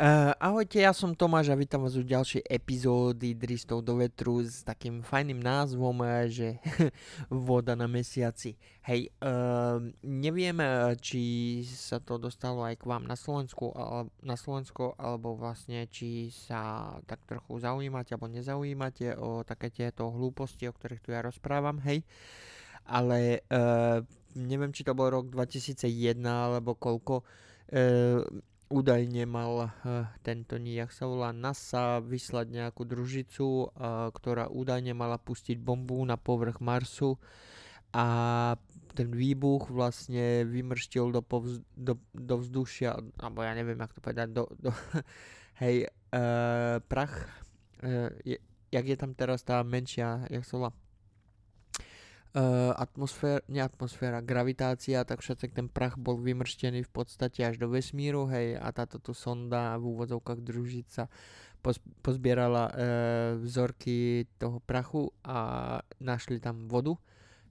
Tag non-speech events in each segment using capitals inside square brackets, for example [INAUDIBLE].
Uh, ahojte, ja som Tomáš a vítam vás u ďalšej epizódy Dristov do vetru s takým fajným názvom, eh, že [LAUGHS] voda na mesiaci. Hej, uh, neviem, eh, či sa to dostalo aj k vám na Slovensku, ale, na Slovensko, alebo vlastne, či sa tak trochu zaujímate alebo nezaujímate o také tieto hlúposti, o ktorých tu ja rozprávam, hej. Ale uh, neviem, či to bol rok 2001 alebo koľko, uh, údajne mal uh, tento nijak sa volá NASA vyslať nejakú družicu, uh, ktorá údajne mala pustiť bombu na povrch Marsu a ten výbuch vlastne vymrštil do, povz, do, do vzdušia, alebo ja neviem, ako to povedať, do, do [LAUGHS] hej, uh, prach, je, jak je tam teraz tá menšia, jak sa volá, uh, atmosféra, nie atmosféra, gravitácia, tak všetek ten prach bol vymrštený v podstate až do vesmíru, hej, a táto tu sonda v úvodzovkách družica pos, pozbierala uh, vzorky toho prachu a našli tam vodu,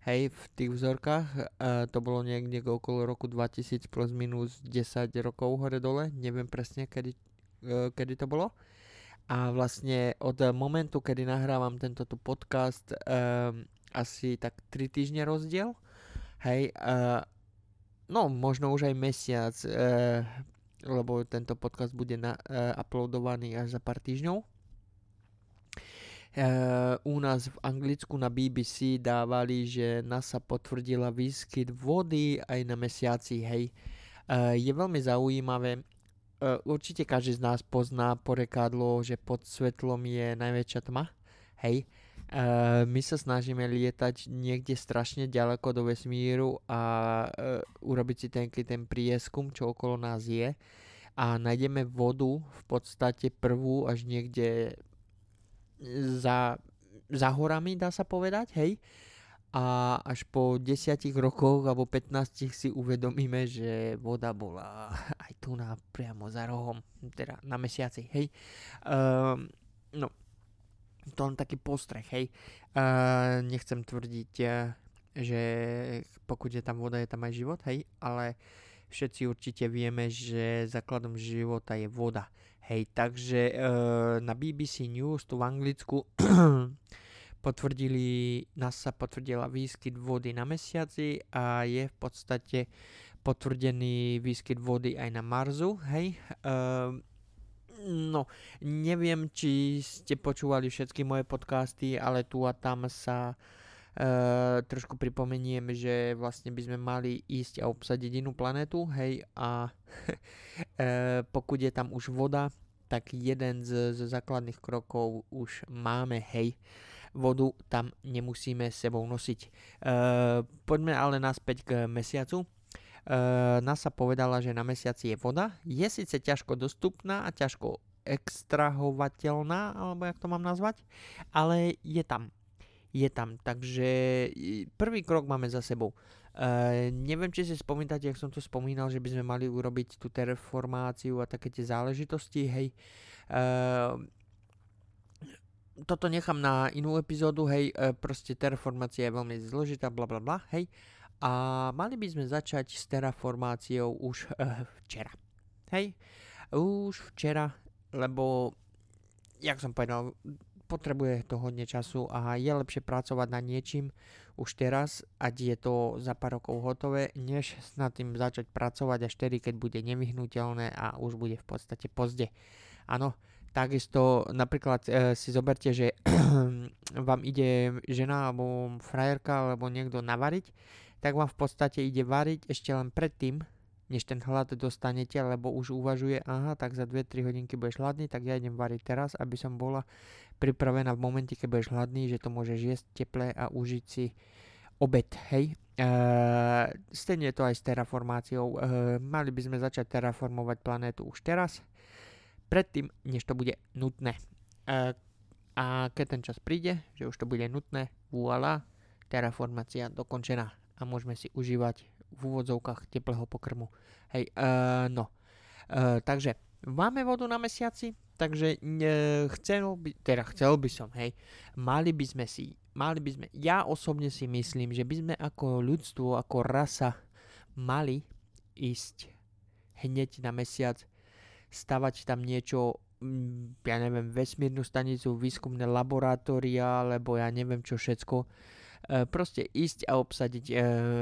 hej, v tých vzorkách, uh, to bolo niekde okolo roku 2000 plus minus 10 rokov hore dole, neviem presne, kedy, uh, kedy to bolo. A vlastne od momentu, kedy nahrávam tento podcast, um, asi tak 3 týždne rozdiel. Hej, uh, no možno už aj mesiac, uh, lebo tento podcast bude na, uh, uploadovaný až za pár týždňov. Uh, u nás v Anglicku na BBC dávali, že NASA potvrdila výskyt vody aj na mesiaci, hej. Uh, je veľmi zaujímavé, uh, určite každý z nás pozná porekadlo, že pod svetlom je najväčšia tma, hej. Uh, my sa snažíme lietať niekde strašne ďaleko do vesmíru a uh, urobiť si ten, ten prieskum, čo okolo nás je a nájdeme vodu v podstate prvú až niekde za, za horami, dá sa povedať, hej. A až po desiatich rokoch alebo 15 si uvedomíme, že voda bola aj tu na, priamo za rohom, teda na mesiaci, hej. Um, no, to len taký postreh, hej. Uh, nechcem tvrdiť, uh, že pokud je tam voda, je tam aj život, hej, ale všetci určite vieme, že základom života je voda. Hej, takže uh, na BBC News tu v Anglicku [CLEARS THROAT] potvrdili, NASA potvrdila výskyt vody na mesiaci a je v podstate potvrdený výskyt vody aj na Marsu, hej. Uh, No, neviem, či ste počúvali všetky moje podcasty, ale tu a tam sa uh, trošku pripomeniem, že vlastne by sme mali ísť a obsadiť inú planetu, hej, a uh, [LAUGHS] pokud je tam už voda, tak jeden z, z základných krokov už máme, hej, vodu tam nemusíme sebou nosiť. Uh, poďme ale naspäť k mesiacu. Uh, NASA povedala, že na mesiaci je voda. Je síce ťažko dostupná a ťažko extrahovateľná, alebo jak to mám nazvať, ale je tam. Je tam, takže prvý krok máme za sebou. Uh, neviem, či si spomínate, ak som to spomínal, že by sme mali urobiť tú terformáciu a také tie záležitosti, hej. Uh, toto nechám na inú epizódu, hej, uh, proste terformácia je veľmi zložitá, bla bla bla, hej. A mali by sme začať s terraformáciou už uh, včera. Hej, už včera, lebo, jak som povedal, potrebuje to hodne času a je lepšie pracovať na niečím už teraz, ať je to za pár rokov hotové, než nad tým začať pracovať až tedy, keď bude nevyhnutelné a už bude v podstate pozde. Áno, takisto napríklad e, si zoberte, že [CLEARS THROAT] vám ide žena alebo frajerka alebo niekto navariť tak vám v podstate ide variť ešte len predtým, než ten hlad dostanete, lebo už uvažuje, aha, tak za 2-3 hodinky budeš hladný, tak ja idem variť teraz, aby som bola pripravená v momente, keď budeš hladný, že to môžeš jesť teplé a užiť si obed, hej. Uh, stejne je to aj s terraformáciou. Uh, mali by sme začať terraformovať planétu už teraz, predtým, než to bude nutné. Uh, a keď ten čas príde, že už to bude nutné, voilà, terraformácia dokončená a môžeme si užívať v úvodzovkách teplého pokrmu. Hej, uh, no. Uh, takže máme vodu na mesiaci, takže uh, chcel by, teda chcel by som, hej, mali by sme si, mali by sme, ja osobne si myslím, že by sme ako ľudstvo, ako rasa mali ísť hneď na mesiac stavať tam niečo, mm, ja neviem, vesmírnu stanicu, výskumné laboratória, alebo ja neviem čo všetko. E, proste ísť a obsadiť e,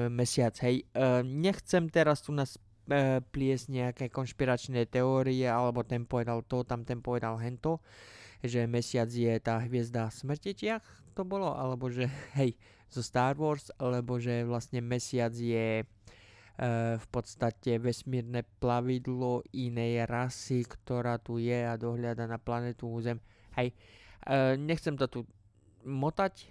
mesiac, hej. E, nechcem teraz tu nás e, pliesť nejaké konšpiračné teórie, alebo ten povedal to, tam ten povedal hento, že mesiac je tá hviezda smrtetiach, to bolo, alebo že, [LAUGHS] hej, zo Star Wars, alebo že vlastne mesiac je v podstate vesmírne plavidlo inej rasy, ktorá tu je a dohľada na planetu Zem. Hej, nechcem to tu motať,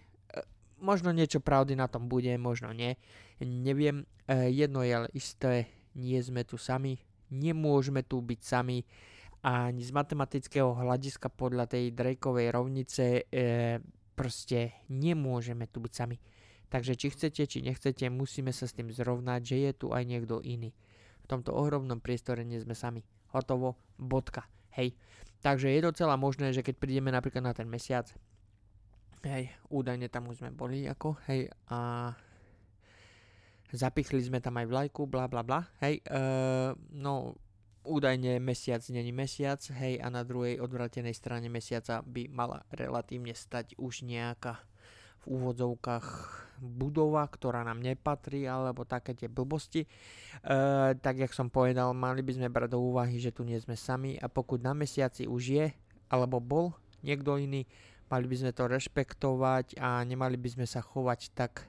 možno niečo pravdy na tom bude, možno nie. Neviem, jedno je isté, nie sme tu sami, nemôžeme tu byť sami ani z matematického hľadiska podľa tej Drakeovej rovnice e, proste nemôžeme tu byť sami. Takže či chcete, či nechcete, musíme sa s tým zrovnať, že je tu aj niekto iný. V tomto ohromnom priestore nie sme sami. Hotovo, bodka. Hej. Takže je docela možné, že keď prídeme napríklad na ten mesiac, hej, údajne tam už sme boli, ako, hej, a zapichli sme tam aj vlajku, bla bla bla, hej, uh, no, údajne mesiac není mesiac, hej, a na druhej odvratenej strane mesiaca by mala relatívne stať už nejaká úvodzovkách budova, ktorá nám nepatrí, alebo také tie blbosti. E, tak, jak som povedal, mali by sme brať do úvahy, že tu nie sme sami a pokud na mesiaci už je, alebo bol niekto iný, mali by sme to rešpektovať a nemali by sme sa chovať tak,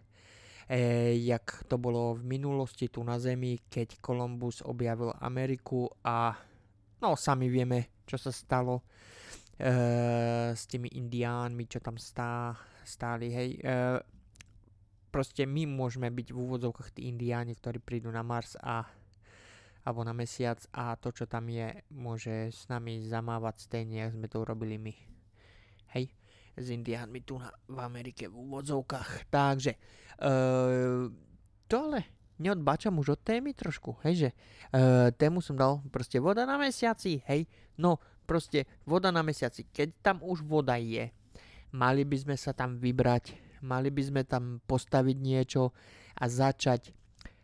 e, jak to bolo v minulosti tu na Zemi, keď Kolumbus objavil Ameriku a no sami vieme, čo sa stalo e, s tými indiánmi, čo tam stá, stáli, hej. E, proste my môžeme byť v úvodzovkách tí indiáni, ktorí prídu na Mars a alebo na mesiac a to, čo tam je, môže s nami zamávať stejne, ako sme to urobili my. Hej, s indiánmi tu na, v Amerike v úvodzovkách. Takže, e, to ale neodbačam už od témy trošku, hej, že e, tému som dal proste voda na mesiaci, hej, no proste voda na mesiaci, keď tam už voda je, mali by sme sa tam vybrať, mali by sme tam postaviť niečo a začať,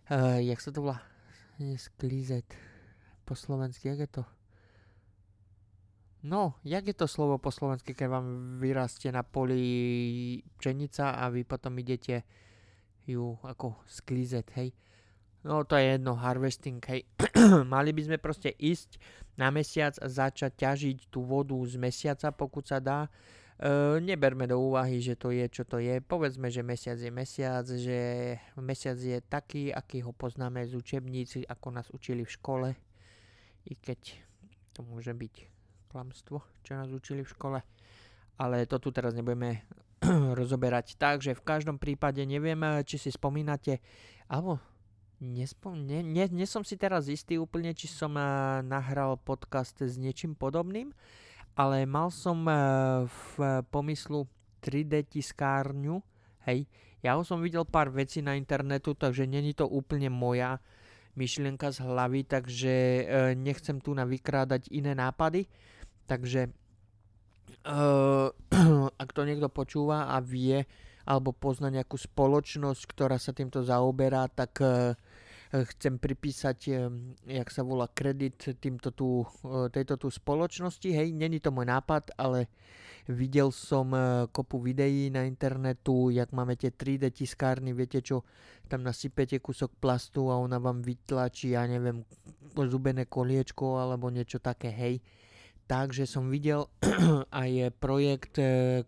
uh, jak sa to volá, sklízet, po slovensky, jak je to? No, jak je to slovo po slovensky, keď vám vyrastie na poli pšenica a vy potom idete ju ako sklízet, hej? No to je jedno, harvesting, hej. [CLEARS THROAT] Mali by sme proste ísť na mesiac a začať ťažiť tú vodu z mesiaca, pokud sa dá Uh, neberme do úvahy, že to je, čo to je. Povedzme, že mesiac je mesiac, že mesiac je taký, aký ho poznáme z učebníc, ako nás učili v škole. I keď to môže byť klamstvo, čo nás učili v škole. Ale to tu teraz nebudeme [CLEARS THROAT] rozoberať. Takže v každom prípade neviem, či si spomínate, alebo nespom- ne, ne, nie som si teraz istý úplne, či som uh, nahral podcast s niečím podobným ale mal som uh, v pomyslu 3D tiskárňu, hej, ja už som videl pár vecí na internetu, takže není to úplne moja myšlienka z hlavy, takže uh, nechcem tu na vykrádať iné nápady, takže uh, [CLEARS THROAT] ak to niekto počúva a vie, alebo pozná nejakú spoločnosť, ktorá sa týmto zaoberá, tak uh, chcem pripísať, jak sa volá, kredit týmto e, tejto tu spoločnosti. Hej, není to môj nápad, ale videl som kopu videí na internetu, jak máme tie 3D tiskárny, viete čo, tam nasypete kúsok plastu a ona vám vytlačí, ja neviem, zubené koliečko alebo niečo také, hej. Takže som videl [CLEARS THROAT] aj projekt, e,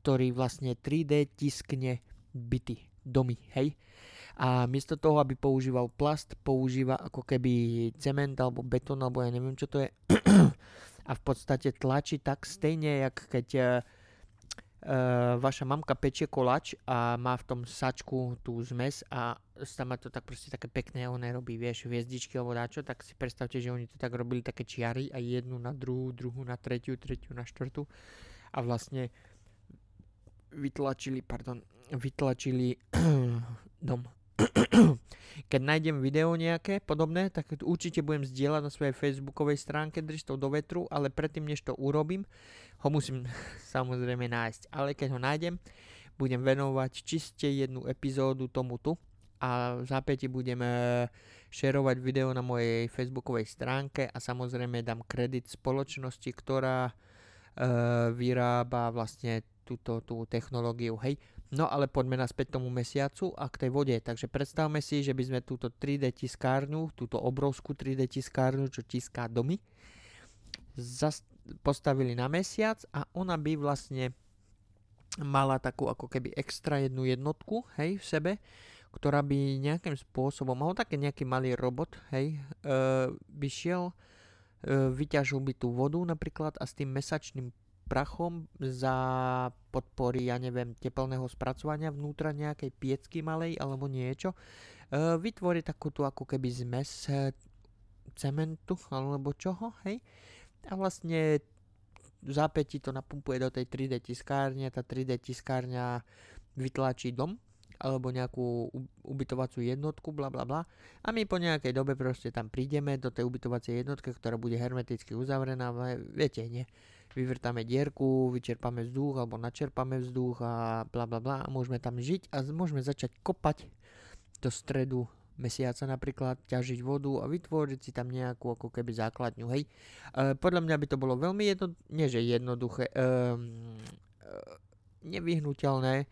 ktorý vlastne 3D tiskne byty, domy, hej? A miesto toho, aby používal plast, používa ako keby cement alebo betón alebo ja neviem čo to je [CLEARS THROAT] a v podstate tlačí tak stejne, jak keď uh, vaša mamka pečie kolač a má v tom sačku tú zmes a tam má to tak proste také pekné, ona robí, vieš, hviezdičky alebo dačo, tak si predstavte, že oni to tak robili také čiary a jednu na druhú, druhú na tretiu, tretiu na štvrtú. A vlastne vytlačili, pardon, vytlačili [CLEARS THROAT] dom. [CLEARS THROAT] Keď nájdem video nejaké podobné, tak určite budem zdieľať na svojej facebookovej stránke, drž do vetru, ale predtým, než to urobím, ho musím [LAUGHS] samozrejme nájsť. Ale keď ho nájdem, budem venovať čiste jednu epizódu tomu tu a v zápäti budem šerovať video na mojej facebookovej stránke a samozrejme dám kredit spoločnosti, ktorá e, vyrába vlastne túto tú technológiu, hej. No ale poďme naspäť tomu mesiacu a k tej vode. Takže predstavme si, že by sme túto 3D tiskárnu, túto obrovskú 3D tiskárnu, čo tiská domy, postavili na mesiac a ona by vlastne mala takú ako keby extra jednu jednotku, hej, v sebe, ktorá by nejakým spôsobom, mal taký nejaký malý robot, hej, e, by šiel, e, vyťažil by tú vodu napríklad a s tým mesačným prachom za podpory, ja neviem, teplného spracovania vnútra nejakej piecky malej alebo niečo, e, vytvorí takú tú ako keby zmes e, cementu alebo čoho, hej, a vlastne zápäti to napumpuje do tej 3D tiskárne, tá 3D tiskárňa vytlačí dom alebo nejakú ubytovaciu jednotku, bla bla bla. A my po nejakej dobe proste tam prídeme do tej ubytovacej jednotky, ktorá bude hermeticky uzavrená, viete, nie? Vyvrtáme dierku, vyčerpáme vzduch alebo načerpáme vzduch a bla bla bla a môžeme tam žiť a môžeme začať kopať do stredu mesiaca napríklad ťažiť vodu a vytvoriť si tam nejakú ako keby základňu, hej. E, podľa mňa by to bolo veľmi jedno, nie že jednoduché, e, e, nevyhnutelné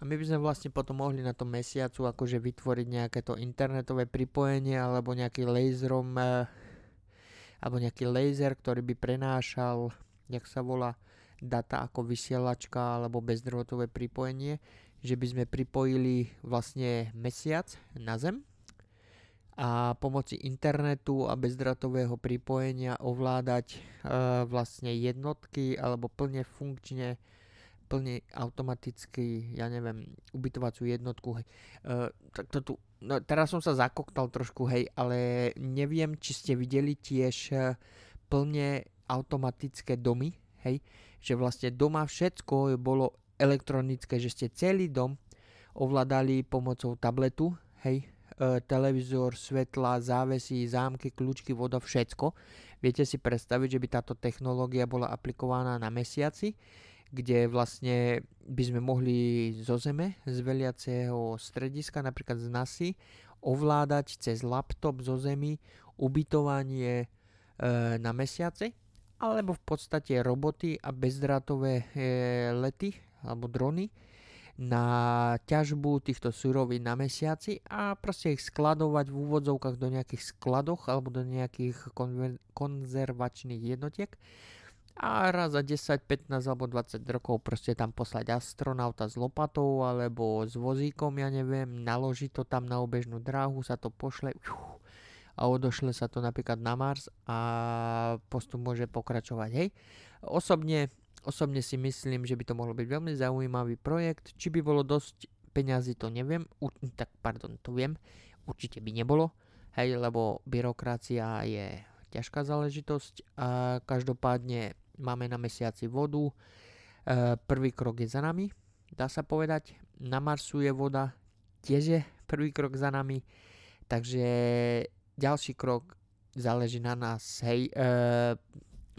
a my by sme vlastne potom mohli na tom mesiacu akože vytvoriť nejaké to internetové pripojenie alebo nejaký laserom e, alebo nejaký laser, ktorý by prenášal, jak sa volá, data ako vysielačka alebo bezdrôtové pripojenie, že by sme pripojili vlastne mesiac na Zem a pomoci internetu a bezdratového pripojenia ovládať e, vlastne jednotky alebo plne funkčne plne automaticky, ja neviem, ubytovaciu jednotku. Hej. E, tak to tu, no, teraz som sa zakoktal trošku, hej, ale neviem, či ste videli tiež e, plne automatické domy, hej, že vlastne doma všetko bolo elektronické, že ste celý dom ovládali pomocou tabletu, hej, E, televízor, svetla, závesy, zámky, kľúčky, voda, všetko. Viete si predstaviť, že by táto technológia bola aplikovaná na mesiaci, kde vlastne by sme mohli zo Zeme, z veliaceho strediska, napríklad z NASI, ovládať cez laptop zo Zemi ubytovanie e, na mesiaci, alebo v podstate roboty a bezdrátové e, lety alebo drony, na ťažbu týchto surovín na mesiaci a proste ich skladovať v úvodzovkách do nejakých skladoch alebo do nejakých konver- konzervačných jednotiek a raz za 10, 15 alebo 20 rokov proste tam poslať astronauta s lopatou alebo s vozíkom, ja neviem, naloží to tam na obežnú dráhu, sa to pošle a odošle sa to napríklad na Mars a postup môže pokračovať, hej. Osobne Osobne si myslím, že by to mohlo byť veľmi zaujímavý projekt. Či by bolo dosť peňazí, to neviem. U, tak pardon, to viem. Určite by nebolo. Hej, lebo byrokracia je ťažká záležitosť. A každopádne máme na mesiaci vodu. E, prvý krok je za nami, dá sa povedať. Na Marsu je voda, tiež je prvý krok za nami. Takže ďalší krok záleží na nás. Hej, e,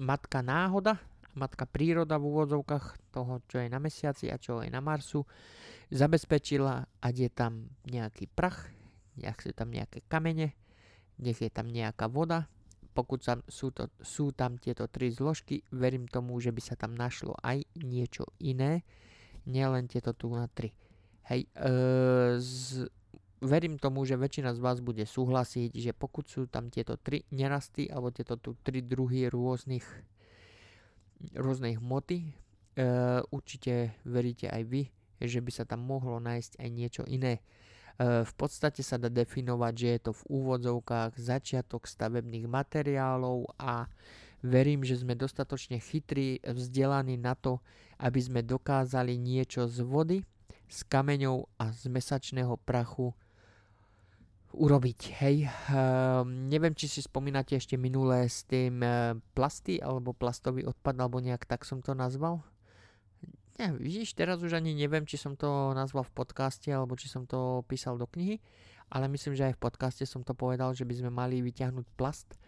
matka náhoda, matka príroda v úvodzovkách toho, čo je na mesiaci a čo je na Marsu, zabezpečila, ať je tam nejaký prach, nech sú tam nejaké kamene, nech je tam nejaká voda. Pokud sa, sú, to, sú tam tieto tri zložky, verím tomu, že by sa tam našlo aj niečo iné, nielen tieto tu na tri. Hej, e, z, verím tomu, že väčšina z vás bude súhlasiť, že pokud sú tam tieto tri nerasty alebo tieto tu tri druhy rôznych rôznej hmoty. E, určite veríte aj vy, že by sa tam mohlo nájsť aj niečo iné. E, v podstate sa dá definovať, že je to v úvodzovkách začiatok stavebných materiálov a verím, že sme dostatočne chytrí, vzdelaní na to, aby sme dokázali niečo z vody, z kameňov a z mesačného prachu urobiť. Hej, uh, neviem, či si spomínate ešte minulé s tým uh, plasty alebo plastový odpad, alebo nejak tak som to nazval. Ne, vidíš, teraz už ani neviem, či som to nazval v podcaste, alebo či som to písal do knihy, ale myslím, že aj v podcaste som to povedal, že by sme mali vyťahnuť plast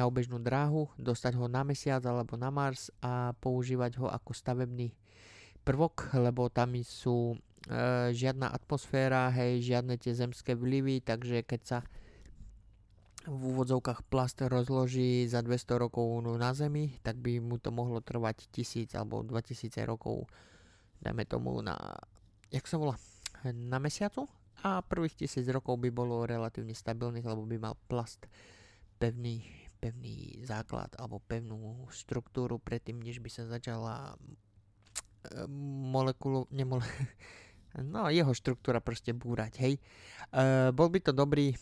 na obežnú dráhu, dostať ho na mesiac alebo na Mars a používať ho ako stavebný prvok, lebo tam sú e, žiadna atmosféra, hej, žiadne tie zemské vlivy, takže keď sa v úvodzovkách plast rozloží za 200 rokov na Zemi, tak by mu to mohlo trvať 1000 alebo 2000 rokov, dajme tomu na, jak sa volá, na mesiacu a prvých 1000 rokov by bolo relatívne stabilných, lebo by mal plast pevný, pevný základ alebo pevnú štruktúru predtým, než by sa začala e, molekulu, nemole, [LAUGHS] no jeho štruktúra proste búrať, hej. E, bol by to dobrý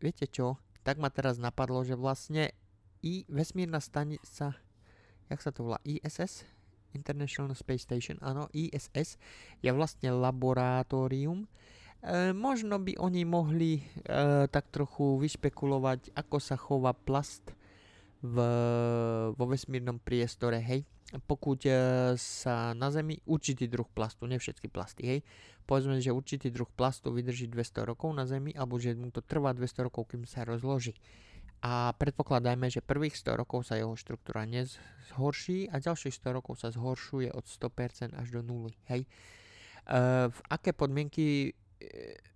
viete čo, tak ma teraz napadlo, že vlastne i vesmírna stanica, jak sa to volá, ISS, International Space Station, áno, ISS, je vlastne laboratórium. E, možno by oni mohli e, tak trochu vyšpekulovať, ako sa chová plast v, vo vesmírnom priestore, hej pokud e, sa na Zemi určitý druh plastu, ne všetky plasty, hej, povedzme, že určitý druh plastu vydrží 200 rokov na Zemi, alebo že mu to trvá 200 rokov, kým sa rozloží. A predpokladajme, že prvých 100 rokov sa jeho štruktúra nezhorší a ďalších 100 rokov sa zhoršuje od 100% až do nuly. Hej. E, v aké podmienky e,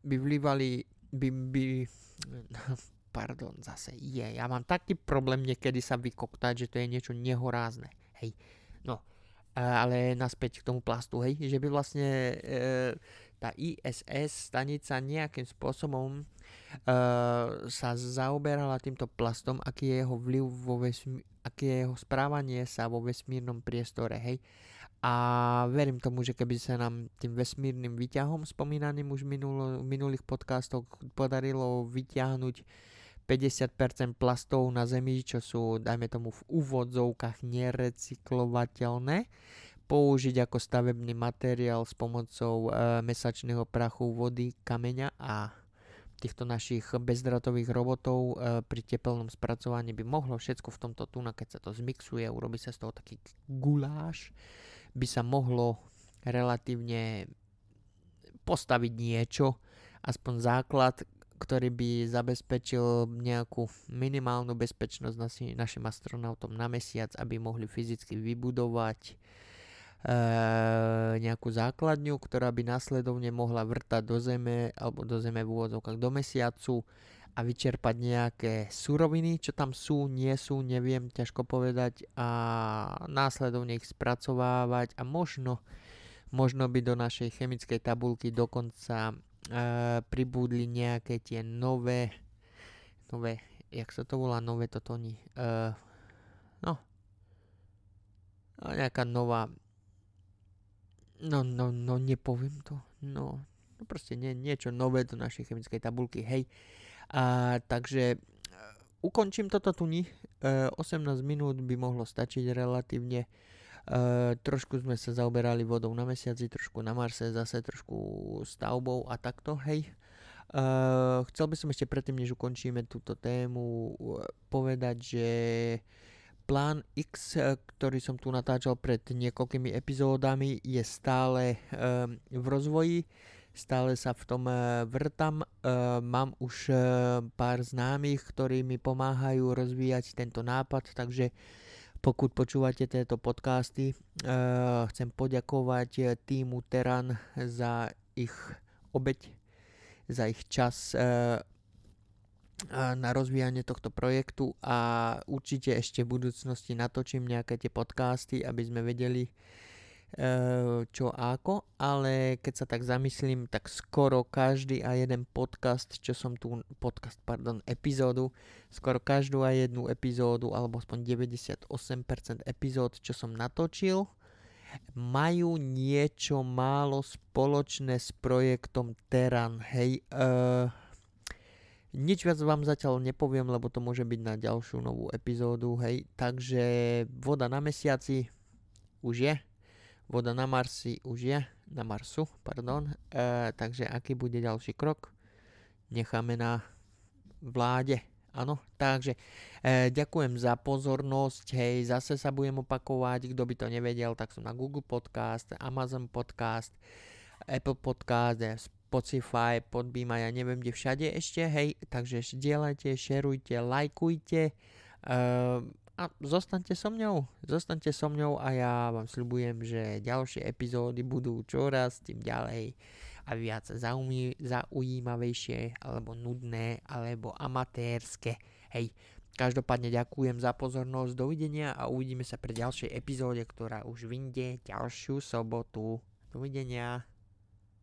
by vlívali, by, by, [LAUGHS] pardon, zase je, ja mám taký problém niekedy sa vykoktať, že to je niečo nehorázne. Hej. No, ale naspäť k tomu plastu, hej, že by vlastne e, tá ISS stanica nejakým spôsobom e, sa zaoberala týmto plastom, aký je jeho vplyv vo vesmí- aké je jeho správanie sa vo vesmírnom priestore, hej. A verím tomu, že keby sa nám tým vesmírnym výťahom spomínaným už minulo, v minulých podcastoch podarilo vyťahnuť 50% plastov na Zemi, čo sú, dajme tomu, v úvodzovkách nerecyklovateľné, použiť ako stavebný materiál s pomocou e, mesačného prachu, vody, kameňa a týchto našich bezdratových robotov e, pri tepelnom spracovaní by mohlo všetko v tomto tuna, keď sa to zmixuje, urobí sa z toho taký guláš, by sa mohlo relatívne postaviť niečo, aspoň základ, ktorý by zabezpečil nejakú minimálnu bezpečnosť nasi, našim astronautom na mesiac, aby mohli fyzicky vybudovať e, nejakú základňu, ktorá by následovne mohla vrtať do Zeme alebo do Zeme v úvodzovkách do mesiacu a vyčerpať nejaké suroviny, čo tam sú, nie sú, neviem, ťažko povedať a následovne ich spracovávať a možno, možno by do našej chemickej tabulky dokonca pribúdli nejaké tie nové, nové, jak sa to volá, nové totony, uh, no, nejaká nová, no, no, no, nepoviem to, no, no proste nie, niečo nové do našej chemickej tabulky, hej. A, takže ukončím toto tu, uh, 18 minút by mohlo stačiť relatívne Uh, trošku sme sa zaoberali vodou na mesiaci, trošku na Marse, zase trošku stavbou a takto, hej. Uh, chcel by som ešte predtým, než ukončíme túto tému, povedať, že plán X, ktorý som tu natáčal pred niekoľkými epizódami, je stále uh, v rozvoji, stále sa v tom uh, vrtam. Uh, mám už uh, pár známych, ktorí mi pomáhajú rozvíjať tento nápad, takže uh, pokud počúvate tieto podcasty, uh, chcem poďakovať eh, týmu Teran za ich obeď, za ich čas uh, na rozvíjanie tohto projektu. A určite ešte v budúcnosti natočím nejaké tie podcasty, aby sme vedeli Eh, čo a ako, ale keď sa tak zamyslím, tak skoro každý a jeden podcast, čo som tu, podcast, pardon, epizódu, skoro každú a jednu epizódu, alebo aspoň 98% epizód, čo som natočil, majú niečo málo spoločné s projektom Teran, hej, uh, nič viac vám zatiaľ nepoviem, lebo to môže byť na ďalšiu novú epizódu, hej, takže voda na mesiaci už je, voda na Marsi už je, na Marsu, pardon, e, takže aký bude ďalší krok, necháme na vláde. Áno, takže e, ďakujem za pozornosť, hej, zase sa budem opakovať, kto by to nevedel, tak som na Google Podcast, Amazon Podcast, Apple Podcast, Spotify, Podbeam a ja neviem kde všade ešte, hej, takže zdieľajte, šerujte, lajkujte, e, a zostaňte so mňou, zostaňte so mňou a ja vám sľubujem, že ďalšie epizódy budú čoraz tým ďalej a viac zaumí, zaujímavejšie, alebo nudné, alebo amatérske. Hej, každopádne ďakujem za pozornosť, dovidenia a uvidíme sa pri ďalšej epizóde, ktorá už vyjde ďalšiu sobotu. Dovidenia.